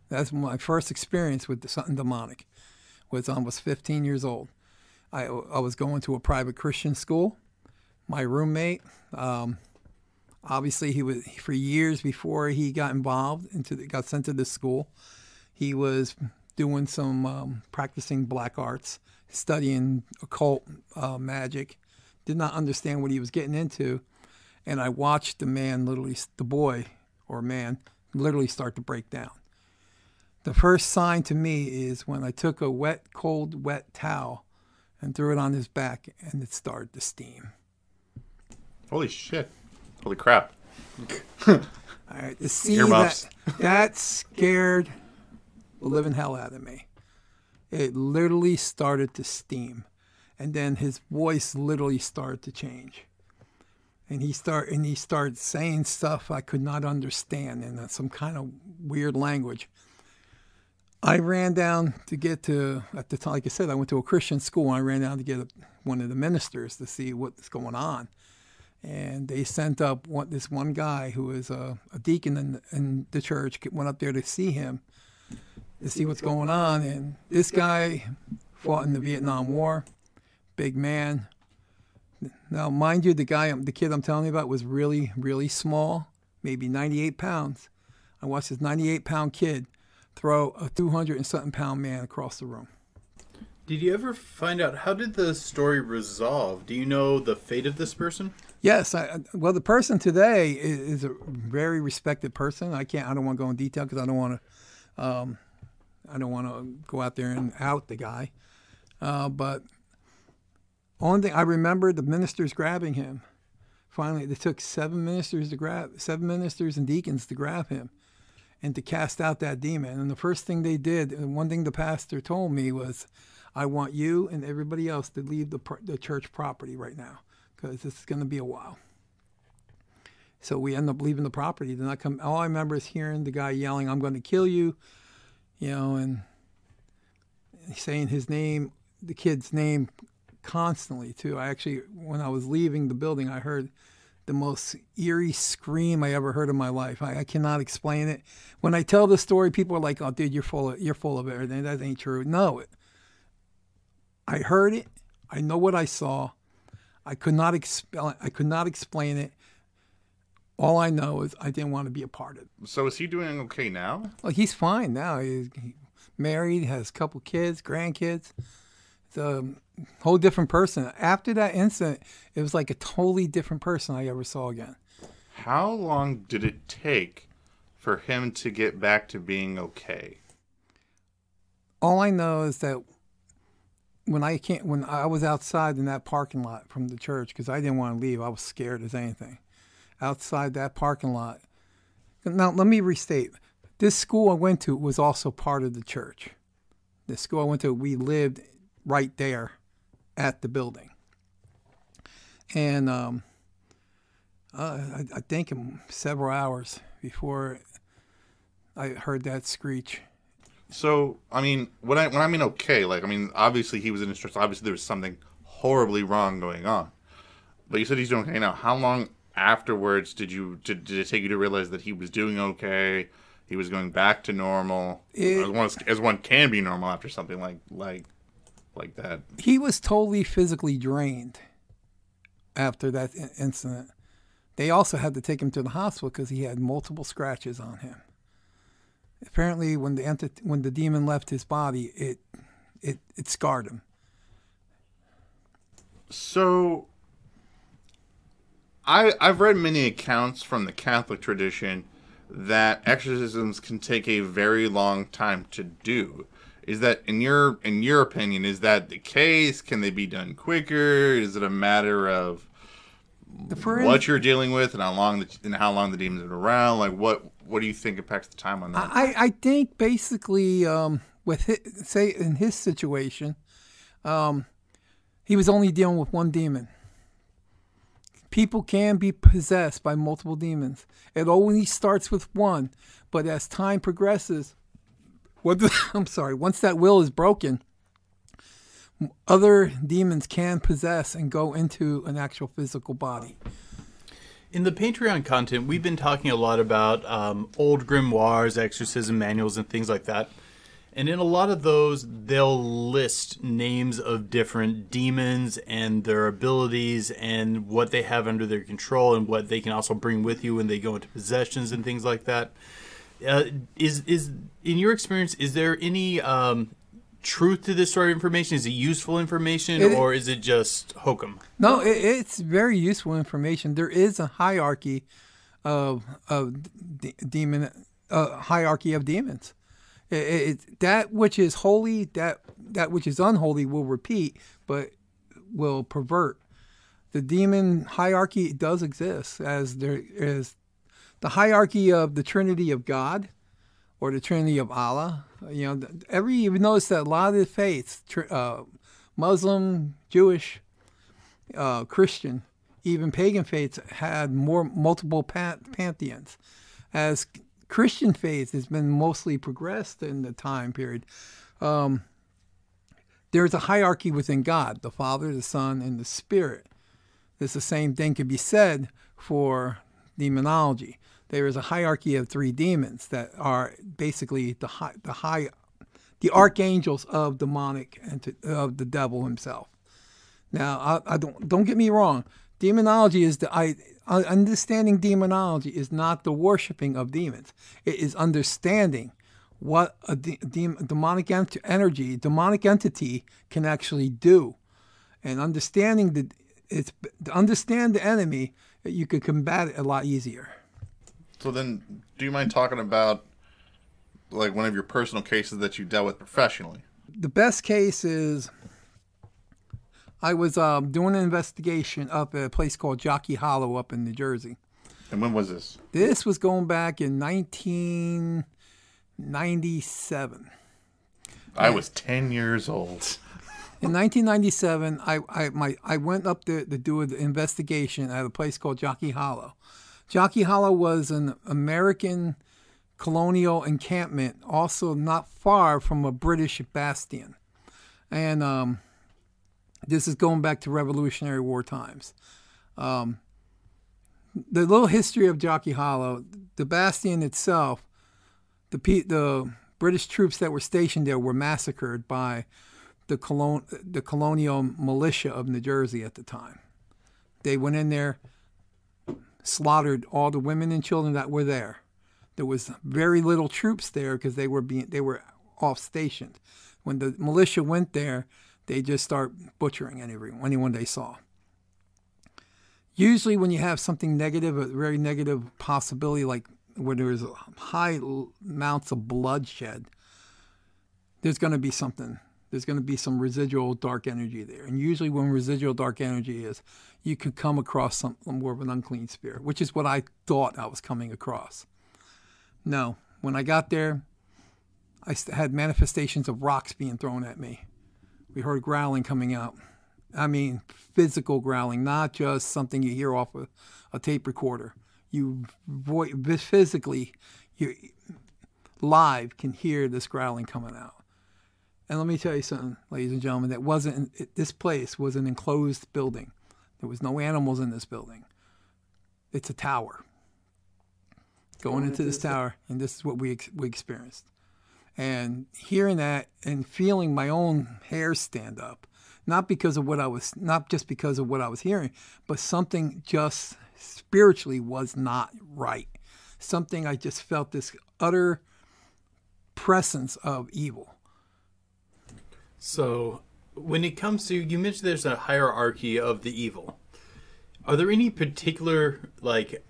S4: That's my first experience with something demonic. Was I was 15 years old. I I was going to a private Christian school. My roommate, um, obviously, he was for years before he got involved into the, got sent to this school. He was doing some um, practicing black arts, studying occult uh, magic. Did not understand what he was getting into and I watched the man literally, the boy or man, literally start to break down. The first sign to me is when I took a wet, cold, wet towel and threw it on his back and it started to steam.
S3: Holy shit. Holy crap.
S4: All right, to see
S3: Earmuffs.
S4: that, that scared the living hell out of me. It literally started to steam, and then his voice literally started to change. And he start and he started saying stuff I could not understand in uh, some kind of weird language. I ran down to get to at the time, like I said, I went to a Christian school. And I ran down to get a, one of the ministers to see what's going on and they sent up one, this one guy who was a, a deacon in, in the church went up there to see him to see what's going on and this guy fought in the vietnam war big man now mind you the guy um, the kid i'm telling you about was really really small maybe 98 pounds i watched this 98 pound kid throw a 200 and something pound man across the room
S2: Did you ever find out how did the story resolve? Do you know the fate of this person?
S4: Yes, I, well, the person today is, is a very respected person. I can't. I don't want to go in detail because I don't want to. Um, I don't want to go out there and out the guy. Uh, but only thing I remember the ministers grabbing him. Finally, it took seven ministers to grab seven ministers and deacons to grab him, and to cast out that demon. And the first thing they did, and one thing the pastor told me was, "I want you and everybody else to leave the the church property right now." Because this is going to be a while. So we end up leaving the property. Then I come. All I remember is hearing the guy yelling, "I'm going to kill you," you know, and saying his name, the kid's name, constantly too. I actually, when I was leaving the building, I heard the most eerie scream I ever heard in my life. I, I cannot explain it. When I tell the story, people are like, "Oh, dude, you're full of you're full of everything. That ain't true." No, it, I heard it. I know what I saw. I could not expel. I could not explain it. All I know is I didn't want to be a part of it.
S3: So is he doing okay now?
S4: Well, he's fine now. He's married, has a couple kids, grandkids. It's a whole different person. After that incident, it was like a totally different person I ever saw again.
S3: How long did it take for him to get back to being okay?
S4: All I know is that when I can't, when I was outside in that parking lot from the church, because I didn't want to leave, I was scared as anything. Outside that parking lot. Now let me restate: this school I went to was also part of the church. The school I went to, we lived right there at the building, and um, uh, I, I think in several hours before I heard that screech.
S3: So I mean, when I when I mean okay, like I mean, obviously he was in distress. Obviously there was something horribly wrong going on. But you said he's doing okay now. How long afterwards did you did, did it take you to realize that he was doing okay? He was going back to normal,
S4: It-
S3: as, one, as one can be normal after something like like like that.
S4: he was totally physically drained after that incident. They also had to take him to the hospital because he had multiple scratches on him. Apparently when the enti- when the demon left his body, it it it scarred him.
S3: So, I I've read many accounts from the Catholic tradition that exorcisms can take a very long time to do. Is that in your in your opinion? Is that the case? Can they be done quicker? Is it a matter of what you're dealing with and how long the, and how long the demons been around? Like what what do you think impacts the time on that?
S4: I, I think basically um, with hi say in his situation, um, he was only dealing with one demon. People can be possessed by multiple demons. It only starts with one, but as time progresses, what the, I'm sorry, once that will is broken, other demons can possess and go into an actual physical body.
S2: In the Patreon content, we've been talking a lot about um, old grimoires, exorcism manuals, and things like that. And in a lot of those, they'll list names of different demons and their abilities and what they have under their control and what they can also bring with you when they go into possessions and things like that. Uh, is is in your experience, is there any um, truth to this sort of information? Is it useful information,
S4: It-
S2: or is it just hokum?
S4: No, it, it's very useful information. There is a hierarchy of of de- demon, uh, hierarchy of demons. It, that which is holy, that that which is unholy will repeat, but will pervert. The demon hierarchy does exist, as there is the hierarchy of the Trinity of God, or the Trinity of Allah. You know, every you notice that a lot of the faiths, uh, Muslim, Jewish, uh, Christian, even pagan faiths had more multiple pantheons. As Christian faith has been mostly progressed in the time period, um, there's a hierarchy within God, the Father, the Son, and the Spirit. This the same thing could be said for demonology. There is a hierarchy of three demons that are basically the high, the high, the hmm. archangels of demonic and of the devil himself. Now, I, I don't don't get me wrong. Demonology is the I understanding demonology is not the worshiping of demons. It is understanding what a de- dem- demonic ent- energy, demonic entity can actually do, and understanding the it's to understand the enemy. You can combat it a lot easier.
S3: So then, do you mind talking about like one of your personal cases that you dealt with professionally?
S4: the best case is I was um, doing an investigation up at a place called Jockey Hollow up in New Jersey.
S3: And when was this?
S4: This was going back in 1997.
S3: I was ten years old.
S4: In 1997, I, I, my, I went up to, to do an investigation at a place called Jockey Hollow. Jockey Hollow was an American colonial encampment, also not far from a British bastion. And um, this is going back to Revolutionary War times. Um, the little history of Jockey Hollow, the bastion itself, the, the British troops that were stationed there were massacred by the, colon- the colonial militia of New Jersey at the time. They went in there, slaughtered all the women and children that were there. There was very little troops there because they were being they were off stationed. When the militia went there, they just start butchering anyone anyone they saw. Usually, when you have something negative, a very negative possibility, like where there's high amounts of bloodshed, there's going to be something. There's going to be some residual dark energy there. And usually, when residual dark energy is, you could come across some more of an unclean spirit, which is what I thought I was coming across. No, when I got there, I had manifestations of rocks being thrown at me. We heard growling coming out. I mean, physical growling, not just something you hear off a, a tape recorder. You physically, you live can hear this growling coming out. And let me tell you something, ladies and gentlemen, that wasn't this place was an enclosed building. There was no animals in this building. It's a tower. Going into this tower, and this is what we ex- we experienced. And hearing that and feeling my own hair stand up, not because of what I was, not just because of what I was hearing, but something just spiritually was not right. Something I just felt this utter presence of evil.
S2: So, when it comes to you mentioned there's a hierarchy of the evil. Are there any particular like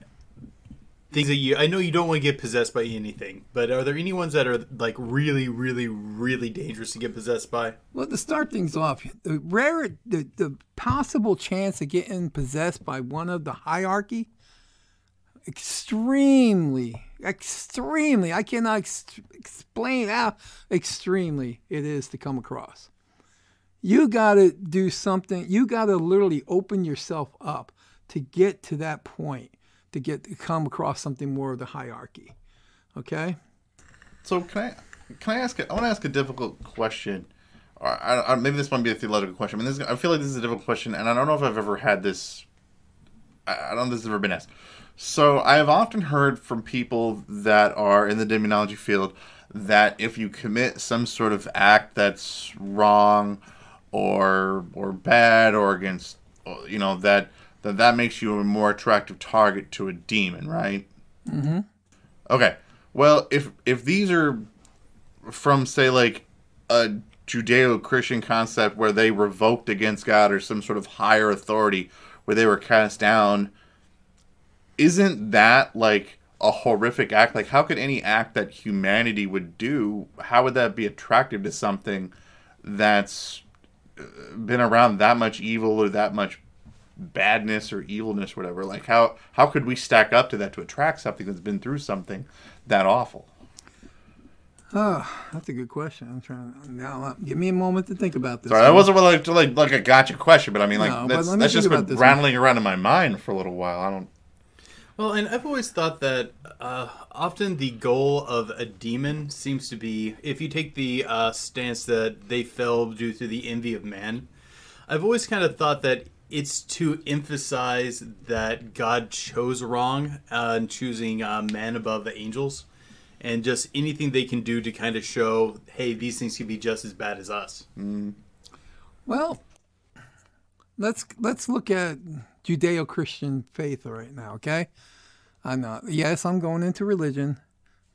S2: things that you I know you don't want to get possessed by anything, but are there any ones that are like really really really dangerous to get possessed by?
S4: Well, to start things off, the rare, the, the possible chance of getting possessed by one of the hierarchy, extremely, extremely, I cannot ex- explain how extremely it is to come across. You got to do something, you got to literally open yourself up to get to that point, to get to come across something more of the hierarchy. Okay?
S3: So can I can I ask? I want to ask a difficult question. Or I, I, maybe this might be a theological question. I mean, this, I feel like this is a difficult question, and I don't know if I've ever had this. I, I don't know if this has ever been asked. So I have often heard from people that are in the demonology field that if you commit some sort of act that's wrong or or bad or against you know that that that makes you a more attractive target to a demon, right? Mm-hmm. Okay. Well, if if these are from say like a Judeo-Christian concept where they revoked against God or some sort of higher authority where they were cast down, isn't that like a horrific act? Like how could any act that humanity would do, how would that be attractive to something that's been around that much evil or that much badness or evilness or whatever like how how could we stack up to that to attract something that's been through something that awful
S4: Oh, that's a good question. I'm trying to, now. uh, Give me a moment to think about this.
S3: sorry that wasn't like like like a gotcha question but i mean like
S4: No,
S3: that's, that's just been rattling around in my mind for a little while i don't
S2: Well, and I've always thought that uh, often the goal of a demon seems to be if you take the uh, stance that they fell due to the envy of man. I've always kind of thought that it's to emphasize that God chose wrong uh, in choosing uh, man above the angels, and just anything they can do to kind of show, hey, these things can be just as bad as us.
S4: Well, let's let's look at Judeo-Christian faith right now. Okay, I'm not. Yes, I'm going into religion,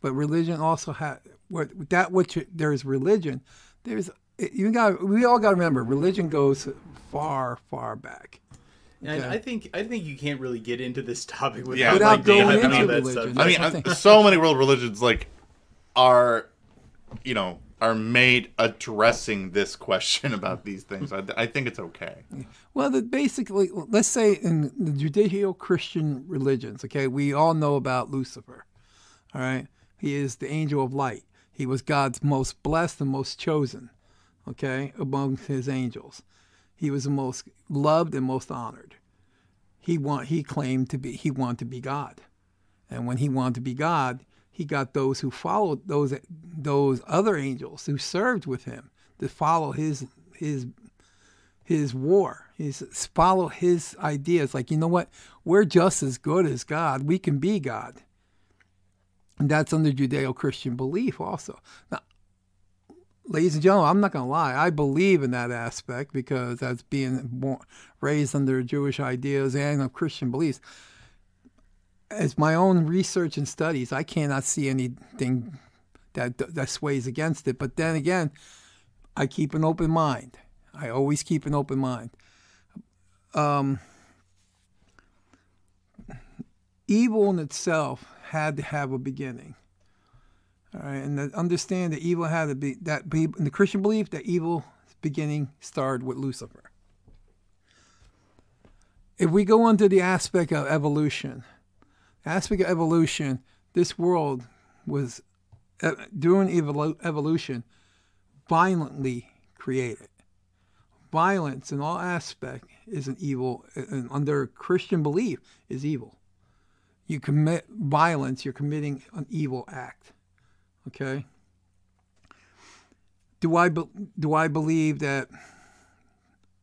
S4: but religion also had what that which there's religion. There's you got. We all got to remember, religion goes far, far back.
S2: And I think I think you can't really get into this topic without,
S3: Yeah,
S4: Without
S2: like,
S4: going
S2: on
S4: into
S2: that
S4: religion.
S3: I mean,
S4: uh,
S3: I- so many world religions like are, you know, are made addressing this question about these things. I, I think it's okay.
S4: Well, basically, let's say in the Judeo-Christian religions, okay, we all know about Lucifer. All right, he is the angel of light. He was God's most blessed and most chosen, okay, among his angels. He was the most loved and most honored. He want he claimed to be he wanted to be God, and when he wanted to be God, he got those who followed those those other angels who served with him to follow his his his war. He's follow his ideas. Like, you know what? We're just as good as God. We can be God. And that's under Judeo Christian belief also. Now, ladies and gentlemen, I'm not going to lie. I believe in that aspect because as being born, raised under Jewish ideas and of Christian beliefs, as my own research and studies, I cannot see anything that that sways against it. But then again, I keep an open mind. I always keep an open mind. Um, evil in itself had to have a beginning. All right, and understand that evil had to be that be in the Christian belief that evil beginning started with Lucifer. If we go into the aspect of evolution, aspect of evolution, this world was uh, during evolu- evolution violently created. Violence in all aspect is an evil, and under Christian belief is evil. You commit violence, you're committing an evil act. Okay. Do I be, do I believe that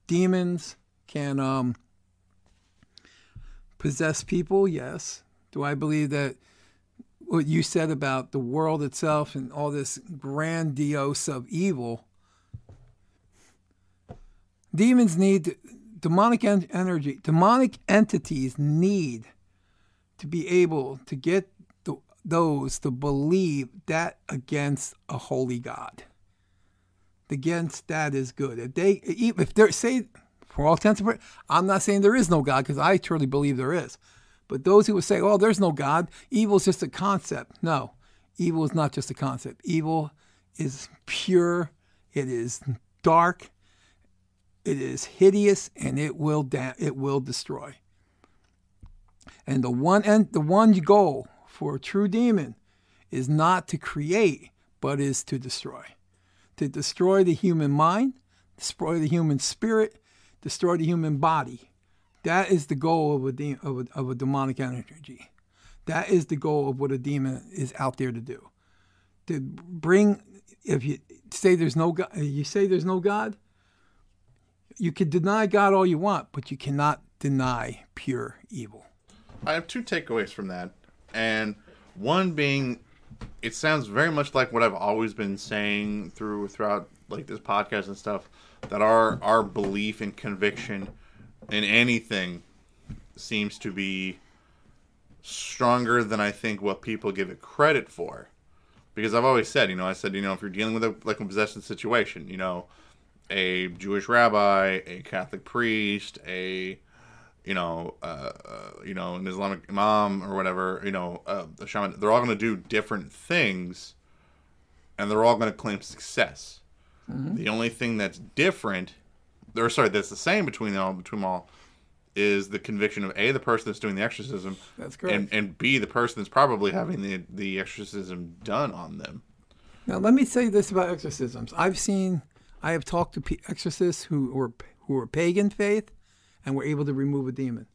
S4: demons can um, possess people? Yes. Do I believe that what you said about the world itself and all this grandiose of evil? Demons need demonic en- energy. Demonic entities need to be able to get the those to believe that against a holy God. Against that is good. If they if they say for all intents and purposes, I'm not saying there is no God because I truly believe there is. But those who would say, "Oh, there's no God. Evil is just a concept." No, evil is not just a concept. Evil is pure. It is dark. It is hideous, and it will da- it will destroy. And the one end, the one goal for a true demon is not to create, but is to destroy. To destroy the human mind, destroy the human spirit, destroy the human body. That is the goal of a, de- of a, of a demonic energy. That is the goal of what a demon is out there to do. To bring, if you say there's no God, you say there's no God, you can deny God all you want, but you cannot deny pure evil.
S3: I have two takeaways from that, and one being, it sounds very much like what I've always been saying through throughout like this podcast and stuff that our our belief and conviction in anything seems to be stronger than I think what people give it credit for. Because I've always said, you know, I said, you know, if you're dealing with a like a possession situation, you know, a Jewish rabbi, a Catholic priest, a you know, uh, uh, you know, an Islamic imam or whatever, you know, uh, a shaman, they're all going to do different things, and they're all going to claim success. The only thing that's different, or sorry, that's the same between them all, between them all, is the conviction of a the person that's doing the exorcism,
S4: That's correct.
S3: and and b the person that's probably having the the exorcism done on them.
S4: Now, let me say this about exorcisms. I've seen, I have talked to exorcists who were who were pagan faith, and were able to remove a demon.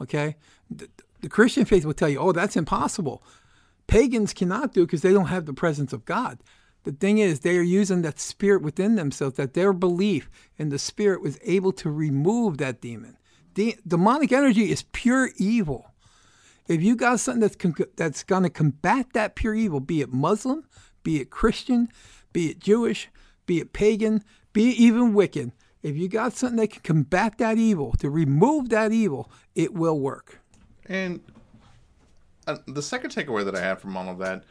S4: Okay, the, the Christian faith will tell you, "Oh, that's impossible." Pagans cannot do it because they don't have the presence of God. The thing is, they are using that spirit within themselves, that their belief in the spirit was able to remove that demon. De- demonic energy is pure evil. If you got something that's con- that's going to combat that pure evil, be it Muslim, be it Christian, be it Jewish, be it pagan, be it even Wiccan, if you got something that can combat that evil, to remove that evil, it will work.
S3: And uh, the second takeaway that I have from all of that,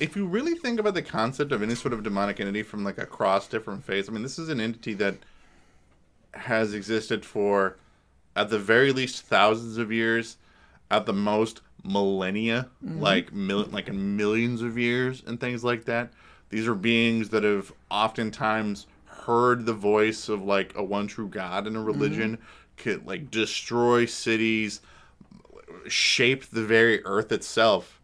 S3: if you really think about the concept of any sort of demonic entity from like across different faiths, I mean, this is an entity that has existed for, at the very least, thousands of years, at the most millennia, mm-hmm. like mil- like in millions of years and things like that. These are beings that have oftentimes heard the voice of like a one true God in a religion, mm-hmm. could like destroy cities, shape the very earth itself.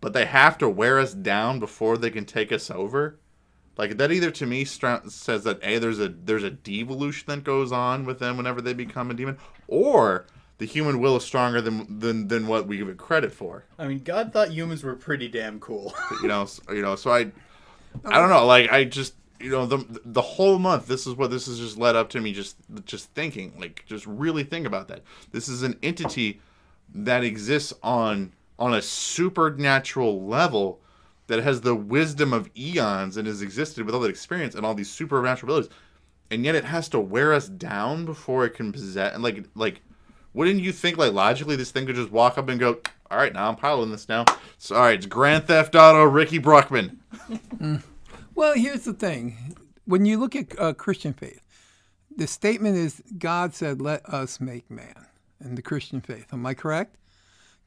S3: But they have to wear us down before they can take us over. Like that either to me stra- says that a there's a there's a devolution that goes on with them whenever they become a demon, or the human will is stronger than than than what we give it credit for.
S2: I mean, God thought humans were pretty damn cool.
S3: You know, s- you know. So I, I oh. don't know. Like I just you know the the whole month. This is what this has just led up to me. Just just thinking, like just really think about that. This is an entity that exists on on a supernatural level that has the wisdom of eons and has existed with all that experience and all these supernatural abilities, and yet it has to wear us down before it can possess. And like like, wouldn't you think like logically this thing could just walk up and go, all right, now I'm piloting this now. Sorry, it's Grand Theft Auto Ricky Bruckman.
S4: Well, here's the thing. When you look at uh, Christian faith, the statement is God said, let us make man in the Christian faith. Am I correct?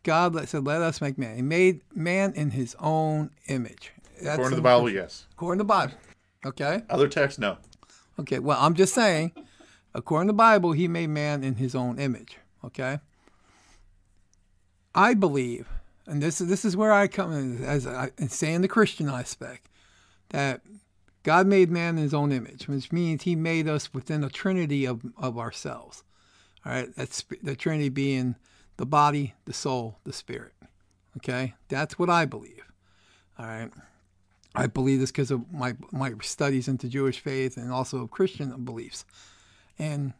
S4: God said, let us make man. He made man in his own image. That's
S3: According to the Bible, yes.
S4: According to the Bible. Okay?
S3: Other texts, no.
S4: Okay, well, I'm just saying, according to the Bible, he made man in his own image. Okay? I believe, and this is this is where I come in as I say in the Christian aspect, that God made man in his own image, which means he made us within a trinity of, of ourselves. All right, that's the trinity being the body, the soul, the spirit. Okay? That's what I believe. All right. I believe this because of my my studies into Jewish faith and also Christian beliefs. And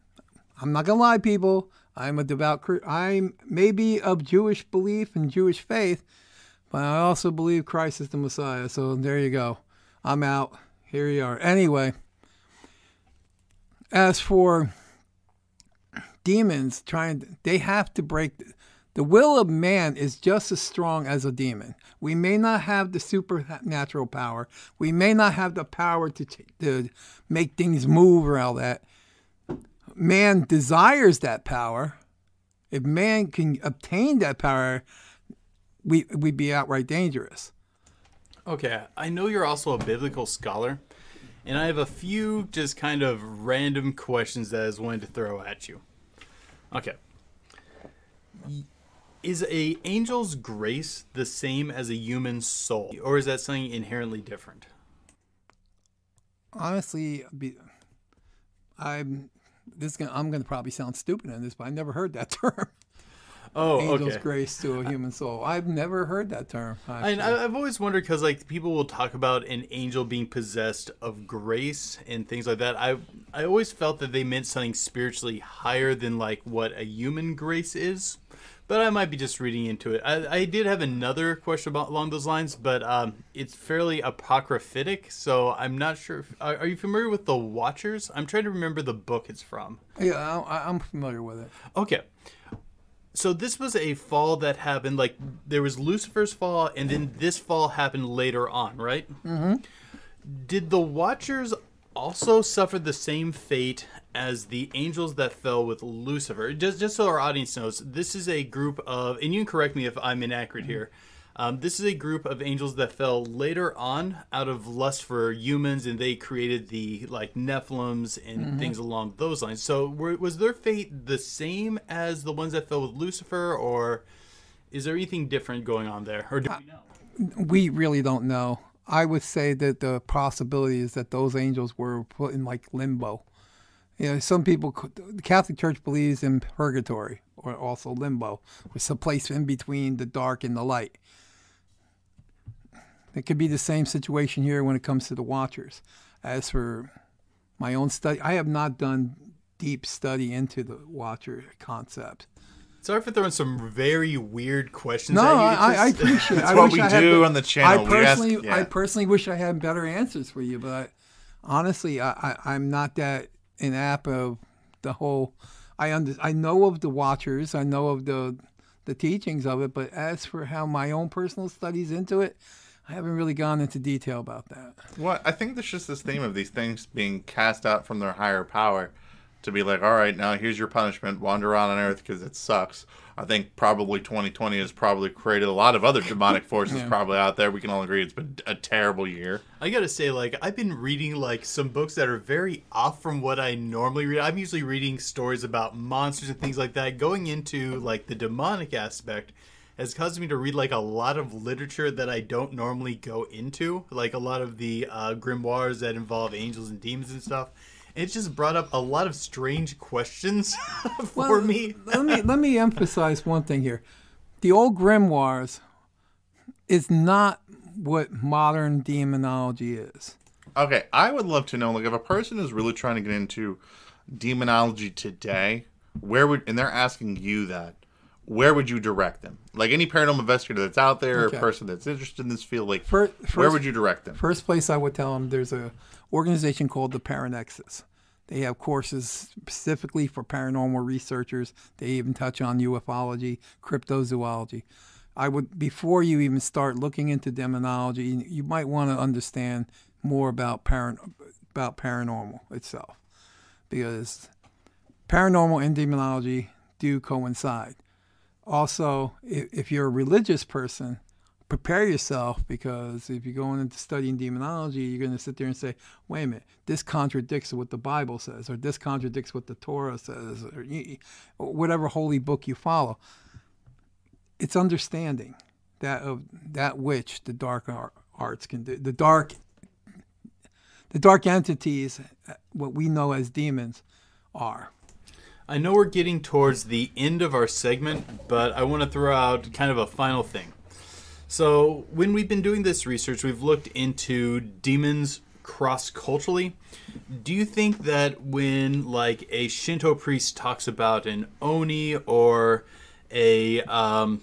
S4: I'm not gonna lie, people. I'm a devout. I may be of Jewish belief and Jewish faith, but I also believe Christ is the Messiah. So there you go. I'm out. Here you are. Anyway, as for demons trying, they have to break The will of man is just as strong as a demon. We may not have the supernatural power. We may not have the power to, to make things move or all that. Man desires that power. If man can obtain that power, we, we'd be outright dangerous.
S2: Okay, I know you're also a biblical scholar, and I have a few just kind of random questions that I was wanting to throw at you. Okay. Is a angel's grace the same as a human soul, or is that something inherently different?
S4: honestly, be, I'm this is gonna, I'm going to probably sound stupid in this, but I've never heard that term.
S2: Oh,
S4: Angel's
S2: okay.
S4: grace to a human soul. I've never heard that term. Actually.
S2: I- I've always wondered because like people will talk about an angel being possessed of grace and things like that. I I always felt that they meant something spiritually higher than like what a human grace is. But I might be just reading into it. I, I did have another question about along those lines, but um, it's fairly apocryphic, so I'm not sure. If, are, are you familiar with the Watchers? I'm trying to remember the book it's from.
S4: yeah, I, I'm familiar with it.
S2: Okay. So this was a fall that happened. Like there was Lucifer's fall, and then this fall happened later on, right? Mm-hmm. Did the Watchers also suffered the same fate as the angels that fell with Lucifer? Just, just so our audience knows, this is a group of, and you can correct me if I'm inaccurate here. Um, this is a group of angels that fell later on out of lust for humans, and they created the like Nephilims and things along those lines. So, were, was their fate the same as the ones that fell with Lucifer, or is there anything different going on there, or do we know?
S4: We really don't know. I would say that the possibility is that those angels were put in like limbo. You know, some people, the Catholic Church believes in purgatory or also limbo, which is a place in between the dark and the light. It could be the same situation here when it comes to the Watchers. As for my own study, I have not done deep study into the Watcher concept.
S2: Sorry for throwing some very weird questions
S4: No,
S2: at you.
S4: I, I, I appreciate.
S3: That's
S4: I
S3: what
S4: wish
S3: we
S4: I
S3: do
S4: the-
S3: on the channel.
S4: I
S3: We ask-
S4: personally,
S3: yeah.
S4: I personally wish I had better answers for you, but honestly, I, I, I'm not that inapt of the whole. I under, I know of the Watchers. I know of the the teachings of it, but as for how my own personal studies into it, I haven't really gone into detail about that.
S3: Well, I think there's just this theme of these things being cast out from their higher power to be like, all right, now here's your punishment. Wander around on Earth because it sucks. I think probably 2020 has probably created a lot of other demonic forces
S4: Yeah.
S3: probably out there. We can all agree it's been a terrible year.
S2: I gotta say, like, I've been reading like some books that are very off from what I normally read. I'm usually reading stories about monsters and things like that. Going into like the demonic aspect has caused me to read like a lot of literature that I don't normally go into, like a lot of the uh, grimoires that involve angels and demons and stuff. And it's just brought up a lot of strange questions for
S4: Well,
S2: me.
S4: let me let me emphasize one thing here: the old grimoires is not what modern demonology is.
S3: Okay, I would love to know, like, if a person is really trying to get into demonology today, where would, and they're asking you that, where would you direct them? Like any paranormal investigator that's out there,
S4: Okay.
S3: a person that's interested in this field, like,
S4: Fir-
S3: where would you direct them?
S4: First place I would tell them there's a organization called the Paranexus. They have courses specifically for paranormal researchers. They even touch on ufology, cryptozoology. I would before you even start looking into demonology, you might want to understand more about paran- about paranormal itself, because paranormal and demonology do coincide. Also, if, you're a religious person, prepare yourself because if you're going into studying demonology, you're going to sit there and say, wait a minute, this contradicts what the Bible says, or this contradicts what the Torah says, or whatever holy book you follow. It's understanding that of that which the dark arts can do. The dark, the dark entities, uh, what we know as demons, are.
S2: I know we're getting towards the end of our segment, but I want to throw out kind of a final thing. So, when we've been doing this research, we've looked into demons cross culturally. Do you think that when, like, a Shinto priest talks about an Oni or a, um,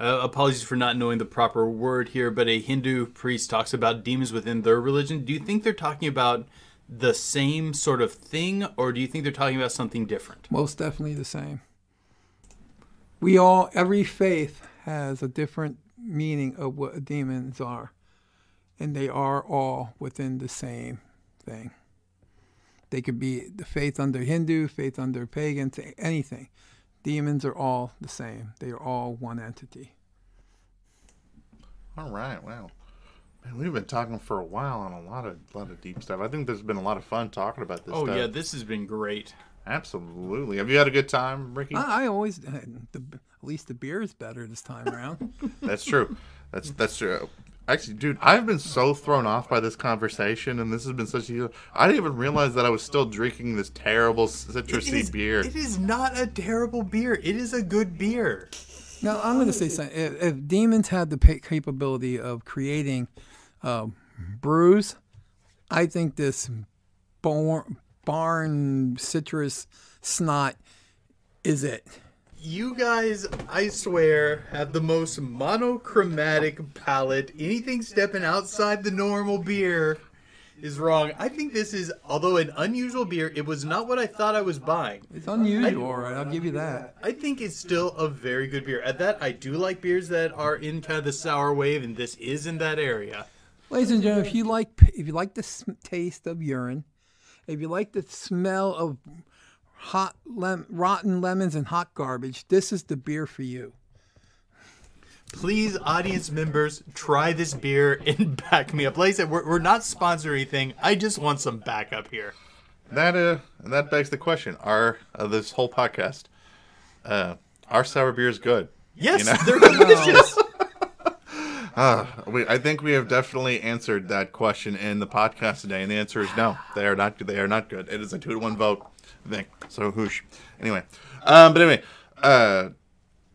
S2: uh, apologies for not knowing the proper word here, but a Hindu priest talks about demons within their religion, do you think they're talking about the same sort of thing, or do you think they're talking about something different?
S4: Most definitely the same. we all every faith has a different meaning of what demons are and they are all within the same thing they could be the faith under hindu faith under pagan th- anything demons are all the same they are all one entity
S3: All right, wow. Man, we've been talking for a while on a lot of lot of deep stuff. I think there's been a lot of fun talking about this
S2: Oh
S3: stuff.
S2: yeah, this has been great.
S3: Absolutely. Have you had a good time, Ricky?
S4: i, I always uh, the, at least the beer is better this time around
S3: That's true. That's that's true. Actually, dude, I've been so thrown off by this conversation, and this has been such a. I didn't even realize that I was still drinking this terrible citrusy
S2: It is-
S3: beer.
S2: It is not a terrible beer. It is a good beer.
S4: Now I'm going to say something. If, if demons had the pa- capability of creating uh, brews, I think this barn, barn citrus snot is it.
S2: You guys, I swear, have the most monochromatic palate. Anything stepping outside the normal beer is wrong. I think this is, although an unusual beer, it was not what I thought I was buying.
S4: It's unusual, all right. I'll give you that.
S2: I think it's still a very good beer. At that, I do like beers that are in kind of the sour wave, and this is in that area.
S4: Ladies and gentlemen, if you like if you like the sm- taste of urine, if you like the smell of hot lem- rotten lemons and hot garbage, this is the beer for you.
S2: Please, audience members, try this beer and back me up. Like I said, we're, we're not sponsoring anything. I just want some backup here.
S3: That uh, that begs the question: Are uh, this whole podcast, uh, our sour beer is good?
S2: Yes,
S3: You know?
S2: they're delicious.
S3: We, I think we have definitely answered that question in the podcast today, and the answer is no. They are not. They are not good. It is a two to one vote thing. So whoosh. Anyway, um, but anyway, uh,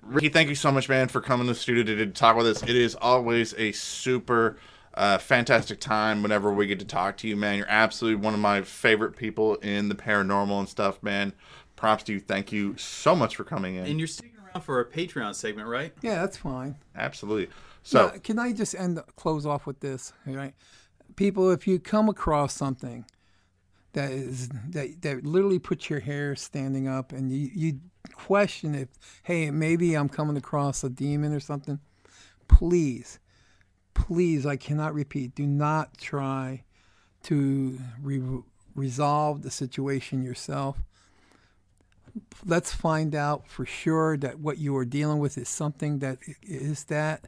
S3: Ricky, thank you so much, man, for coming to the studio to, to talk with us. It is always a super. Uh, fantastic time whenever we get to talk to you, man. You're absolutely one of my favorite people in the paranormal and stuff, man. Props to you. Thank you so much for coming in.
S2: and you're sticking around for a Patreon segment, right?
S4: Yeah, that's fine.
S3: Absolutely. So,
S4: Now, can I just end close off with this? Right, people, if you come across something that is that that literally puts your hair standing up, and you you question if, hey, maybe I'm coming across a demon or something, please, please, I cannot repeat, do not try to re- resolve the situation yourself. Let's find out for sure that what you are dealing with is something that is that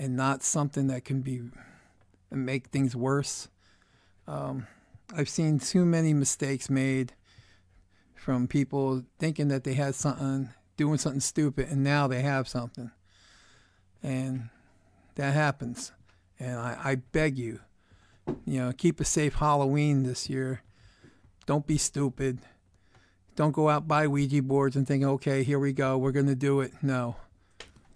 S4: and not something that can be make things worse. Um, I've seen too many mistakes made from people thinking that they had something, doing something stupid, and now they have something, and that happens. And I, I beg you, you know, keep a safe Halloween this year. Don't be stupid. Don't go out buy Ouija boards and think, okay, here we go, we're gonna do it. No.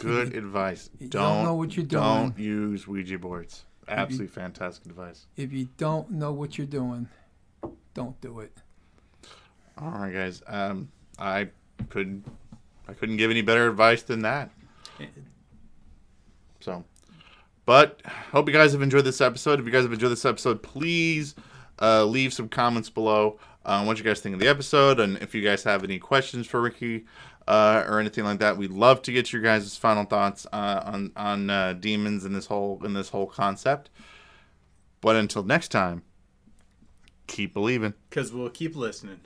S3: Good advice. Don't,
S4: don't know what you're doing.
S3: Don't use Ouija boards. Absolutely fantastic advice.
S4: If you don't know what you're doing, don't do it.
S3: All right, guys. Um, I couldn't, I couldn't give any better advice than that. So, but hope you guys have enjoyed this episode. If you guys have enjoyed this episode, please uh, leave some comments below on what you guys think of the episode, and if you guys have any questions for Ricky uh, or anything like that, we'd love to get your guys' final thoughts uh, on on uh, demons and this whole in this whole concept. But until next time, keep believing.
S2: Because we'll keep listening.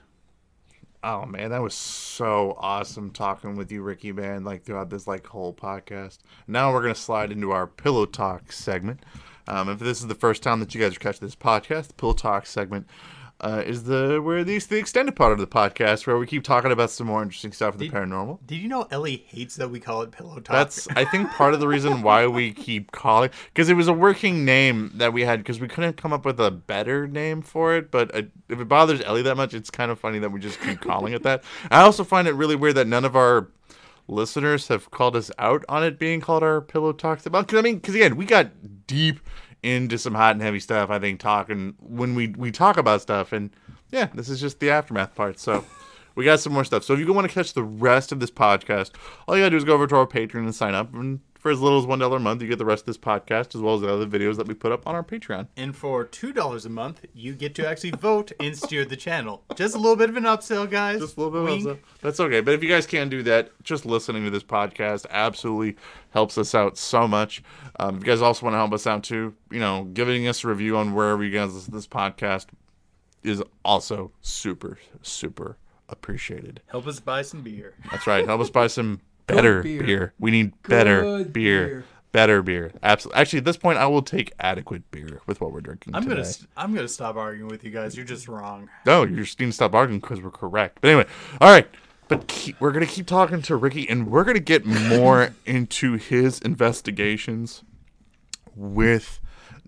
S3: Oh man, that was so awesome talking with you, Ricky. Man, like throughout this like whole podcast. Now we're gonna slide into our pillow talk segment. Um, if this is the first time that you guys are catching this podcast, the pillow talk segment uh, is the where these the extended part of the podcast where we keep talking about some more interesting stuff in the
S2: Did-
S3: paranormal.
S2: Did you know Ellie hates that we call it pillow talk?
S3: That's I think part of the reason why we keep calling because it was a working name that we had because we couldn't come up with a better name for it. But uh, if it bothers Ellie that much, it's kind of funny that we just keep calling it that. I also find it really weird that none of our listeners have called us out on it being called our pillow talks about. Because I mean, because again, we got deep into some hot and heavy stuff. I think talking when we we talk about stuff, and yeah, this is just the aftermath part. So. We got some more stuff. So if you want to catch the rest of this podcast, all you gotta do is go over to our Patreon and sign up. And for as little as one dollar a month, you get the rest of this podcast as well as the other videos that we put up on our Patreon.
S2: And for two dollars a month, you get to actually vote and steer the channel. Just a little bit of an upsell, guys.
S3: Just a little bit
S2: Wink.
S3: of upsell. That's okay. But if you guys can't do that, just listening to this podcast absolutely helps us out so much. Um, if you guys also want to help us out too, you know, giving us a review on wherever you guys listen to this podcast is also super, super appreciated.
S2: Help us buy some beer.
S3: That's right. Help us buy some better beer.
S4: beer.
S3: We need better beer.
S4: beer.
S3: Better beer. Absolutely. Actually, at this point, I will take adequate beer with what we're drinking
S2: I'm
S3: today.
S2: gonna I'm gonna stop arguing with you guys. You're just wrong.
S3: No, you just need to stop arguing because we're correct. But anyway, all right. But keep, we're gonna keep talking to Ricky, and we're gonna get more into his investigations with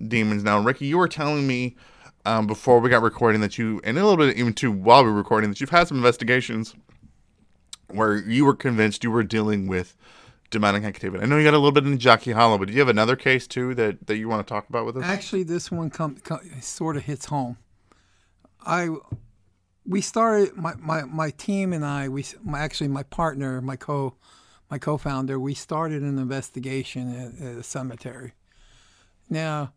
S3: demons. Now, Ricky, you were telling me um, before we got recording that you, and a little bit even too while we were recording, that you've had some investigations where you were convinced you were dealing with demonic activity. I know you got a little bit in Jockey Hollow, but do you have another case too that, that you want to talk about with us?
S4: Actually, this one come, come sort of hits home. I we started my, my, my team and I we my, actually my partner my co my co-founder we started an investigation at, at a cemetery. Now,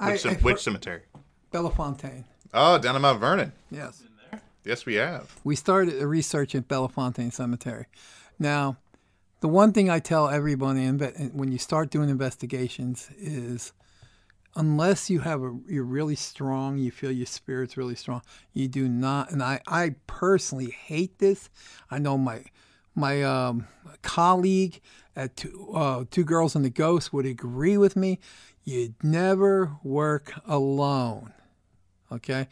S3: which,
S4: I-
S3: which cemetery?
S4: Bellefontaine.
S3: Oh, down in Mount Vernon.
S4: Yes.
S3: Yes, we have.
S4: we started a research at Bellefontaine Cemetery. Now, the one thing I tell everybody when you start doing investigations is unless you have a you're really strong, you feel your spirit's really strong, you do not and I, I personally hate this. I know my my um, colleague at two, uh, two Girls and the Ghost would agree with me. You'd never work alone. Okay?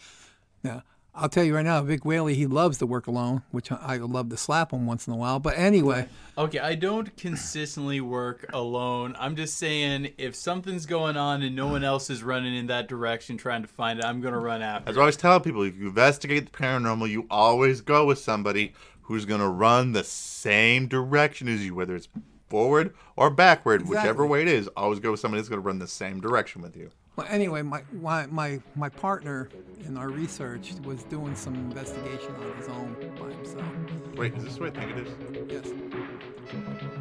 S4: Now, I'll tell you right now, Vic Whaley, he loves to work alone, which I, I love to slap him once in a while. But anyway,
S2: Okay, I don't consistently work alone. I'm just saying if something's going on and no one else is running in that direction trying to find it, I'm gonna run after.
S3: As
S2: it.
S3: I always tell people, if you investigate the paranormal, you always go with somebody who's going to run the same direction as you, whether it's forward or backward, whichever way it is. Always go with somebody that's going to run the same direction with you.
S4: Well, anyway, my, my my partner in our research was doing some investigation on his own by himself.
S3: Wait, is this what I think it is?
S4: Yes.